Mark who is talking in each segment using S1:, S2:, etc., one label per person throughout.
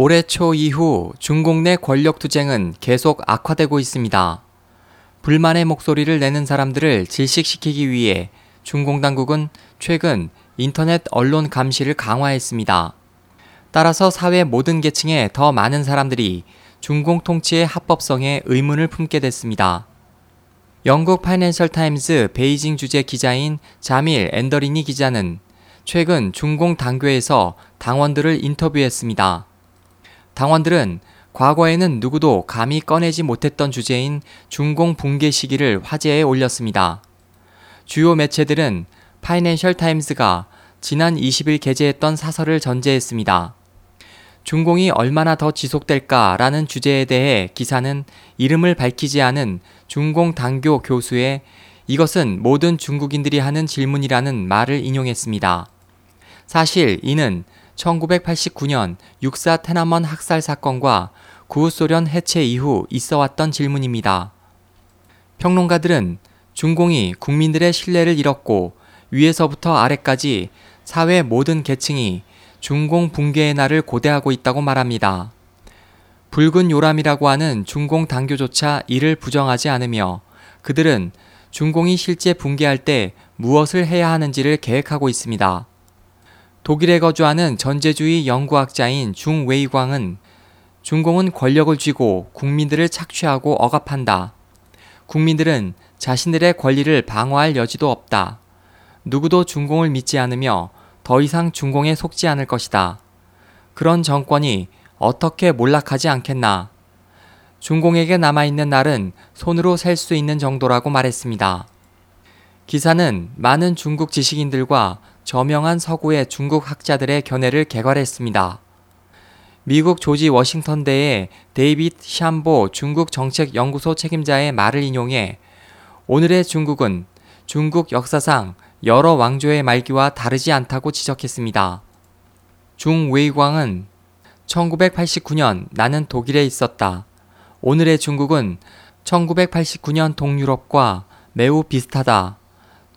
S1: 올해 초 이후 중국 내 권력 투쟁은 계속 악화되고 있습니다. 불만의 목소리를 내는 사람들을 질식시키기 위해 중공 당국은 최근 인터넷 언론 감시를 강화했습니다. 따라서 사회 모든 계층의 더 많은 사람들이 중공 통치의 합법성에 의문을 품게 됐습니다. 영국 파이낸셜 타임즈 베이징 주재 기자인 자밀 앤더리니 기자는 최근 중공 당교에서 당원들을 인터뷰했습니다. 당원들은 과거에는 누구도 감히 꺼내지 못했던 주제인 중공 붕괴 시기를 화제에 올렸습니다. 주요 매체들은 파이낸셜 타임스가 지난 20일 게재했던 사설을 전제했습니다. 중공이 얼마나 더 지속될까라는 주제에 대해 기사는 이름을 밝히지 않은 중공 당교 교수의 이것은 모든 중국인들이 하는 질문이라는 말을 인용했습니다. 사실 이는 1989년 육사 테나먼 학살 사건과 구소련 해체 이후 있어 왔던 질문입니다. 평론가들은 중공이 국민들의 신뢰를 잃었고 위에서부터 아래까지 사회 모든 계층이 중공 붕괴의 날을 고대하고 있다고 말합니다. 붉은 요람이라고 하는 중공 당교조차 이를 부정하지 않으며 그들은 중공이 실제 붕괴할 때 무엇을 해야 하는지를 계획하고 있습니다. 독일에 거주하는 전제주의 연구학자인 중웨이광은 중공은 권력을 쥐고 국민들을 착취하고 억압한다. 국민들은 자신들의 권리를 방어할 여지도 없다. 누구도 중공을 믿지 않으며 더 이상 중공에 속지 않을 것이다. 그런 정권이 어떻게 몰락하지 않겠나. 중공에게 남아있는 날은 손으로 셀 수 있는 정도라고 말했습니다. 기사는 많은 중국 지식인들과 저명한 서구의 중국 학자들의 견해를 개괄했습니다. 미국 조지 워싱턴대의 데이빗 샴보 중국 정책 연구소 책임자의 말을 인용해 오늘의 중국은 중국 역사상 여러 왕조의 말기와 다르지 않다고 지적했습니다. 중웨이광은 1989년 나는 독일에 있었다. 오늘의 중국은 1989년 동유럽과 매우 비슷하다.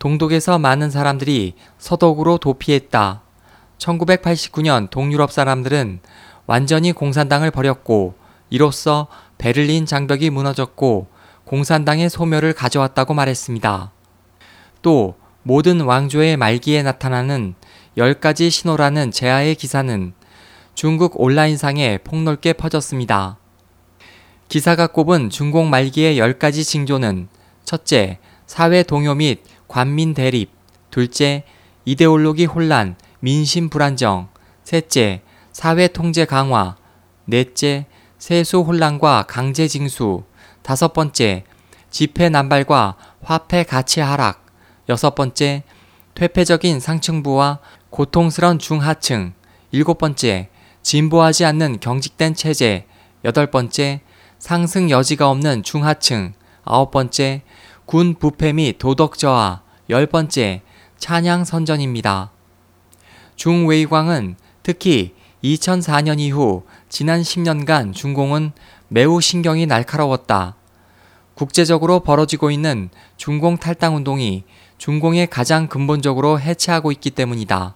S1: 동독에서 많은 사람들이 서독으로 도피했다. 1989년 동유럽 사람들은 완전히 공산당을 버렸고 이로써 베를린 장벽이 무너졌고 공산당의 소멸을 가져왔다고 말했습니다. 또 모든 왕조의 말기에 나타나는 10가지 신호라는 제아의 기사는 중국 온라인상에 폭넓게 퍼졌습니다. 기사가 꼽은 중공 말기의 10가지 징조는 첫째, 사회 동요 및 관민 대립, 둘째, 이데올로기 혼란, 민심 불안정, 셋째, 사회 통제 강화, 넷째, 세수 혼란과 강제 징수, 다섯 번째, 지폐 남발과 화폐 가치 하락, 여섯 번째, 퇴폐적인 상층부와 고통스런 중하층. 일곱 번째, 진보하지 않는 경직된 체제. 여덟 번째, 상승 여지가 없는 중하층. 아홉 번째, 군 부패 및 도덕 저하. 열 번째, 찬양 선전입니다. 중웨이광은 특히 2004년 이후 지난 10년간 중공은 매우 신경이 날카로웠다. 국제적으로 벌어지고 있는 중공 탈당 운동이 중공에 가장 근본적으로 해체하고 있기 때문이다.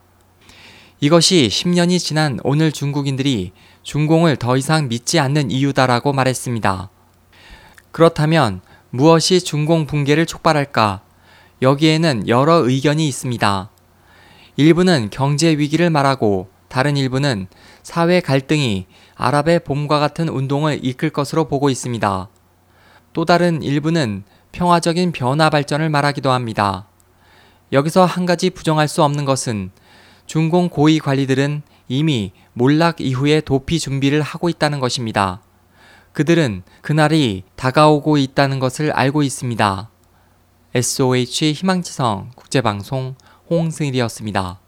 S1: 이것이 10년이 지난 오늘 중국인들이 중공을 더 이상 믿지 않는 이유다라고 말했습니다. 그렇다면 무엇이 중공 붕괴를 촉발할까? 여기에는 여러 의견이 있습니다. 일부는 경제 위기를 말하고 다른 일부는 사회 갈등이 아랍의 봄과 같은 운동을 이끌 것으로 보고 있습니다. 또 다른 일부는 평화적인 변화 발전을 말하기도 합니다. 여기서 한 가지 부정할 수 없는 것은 중공 고위 관리들은 이미 몰락 이후에 도피 준비를 하고 있다는 것입니다. 그들은 그날이 다가오고 있다는 것을 알고 있습니다. SOH 희망지성 국제방송 홍승일이었습니다.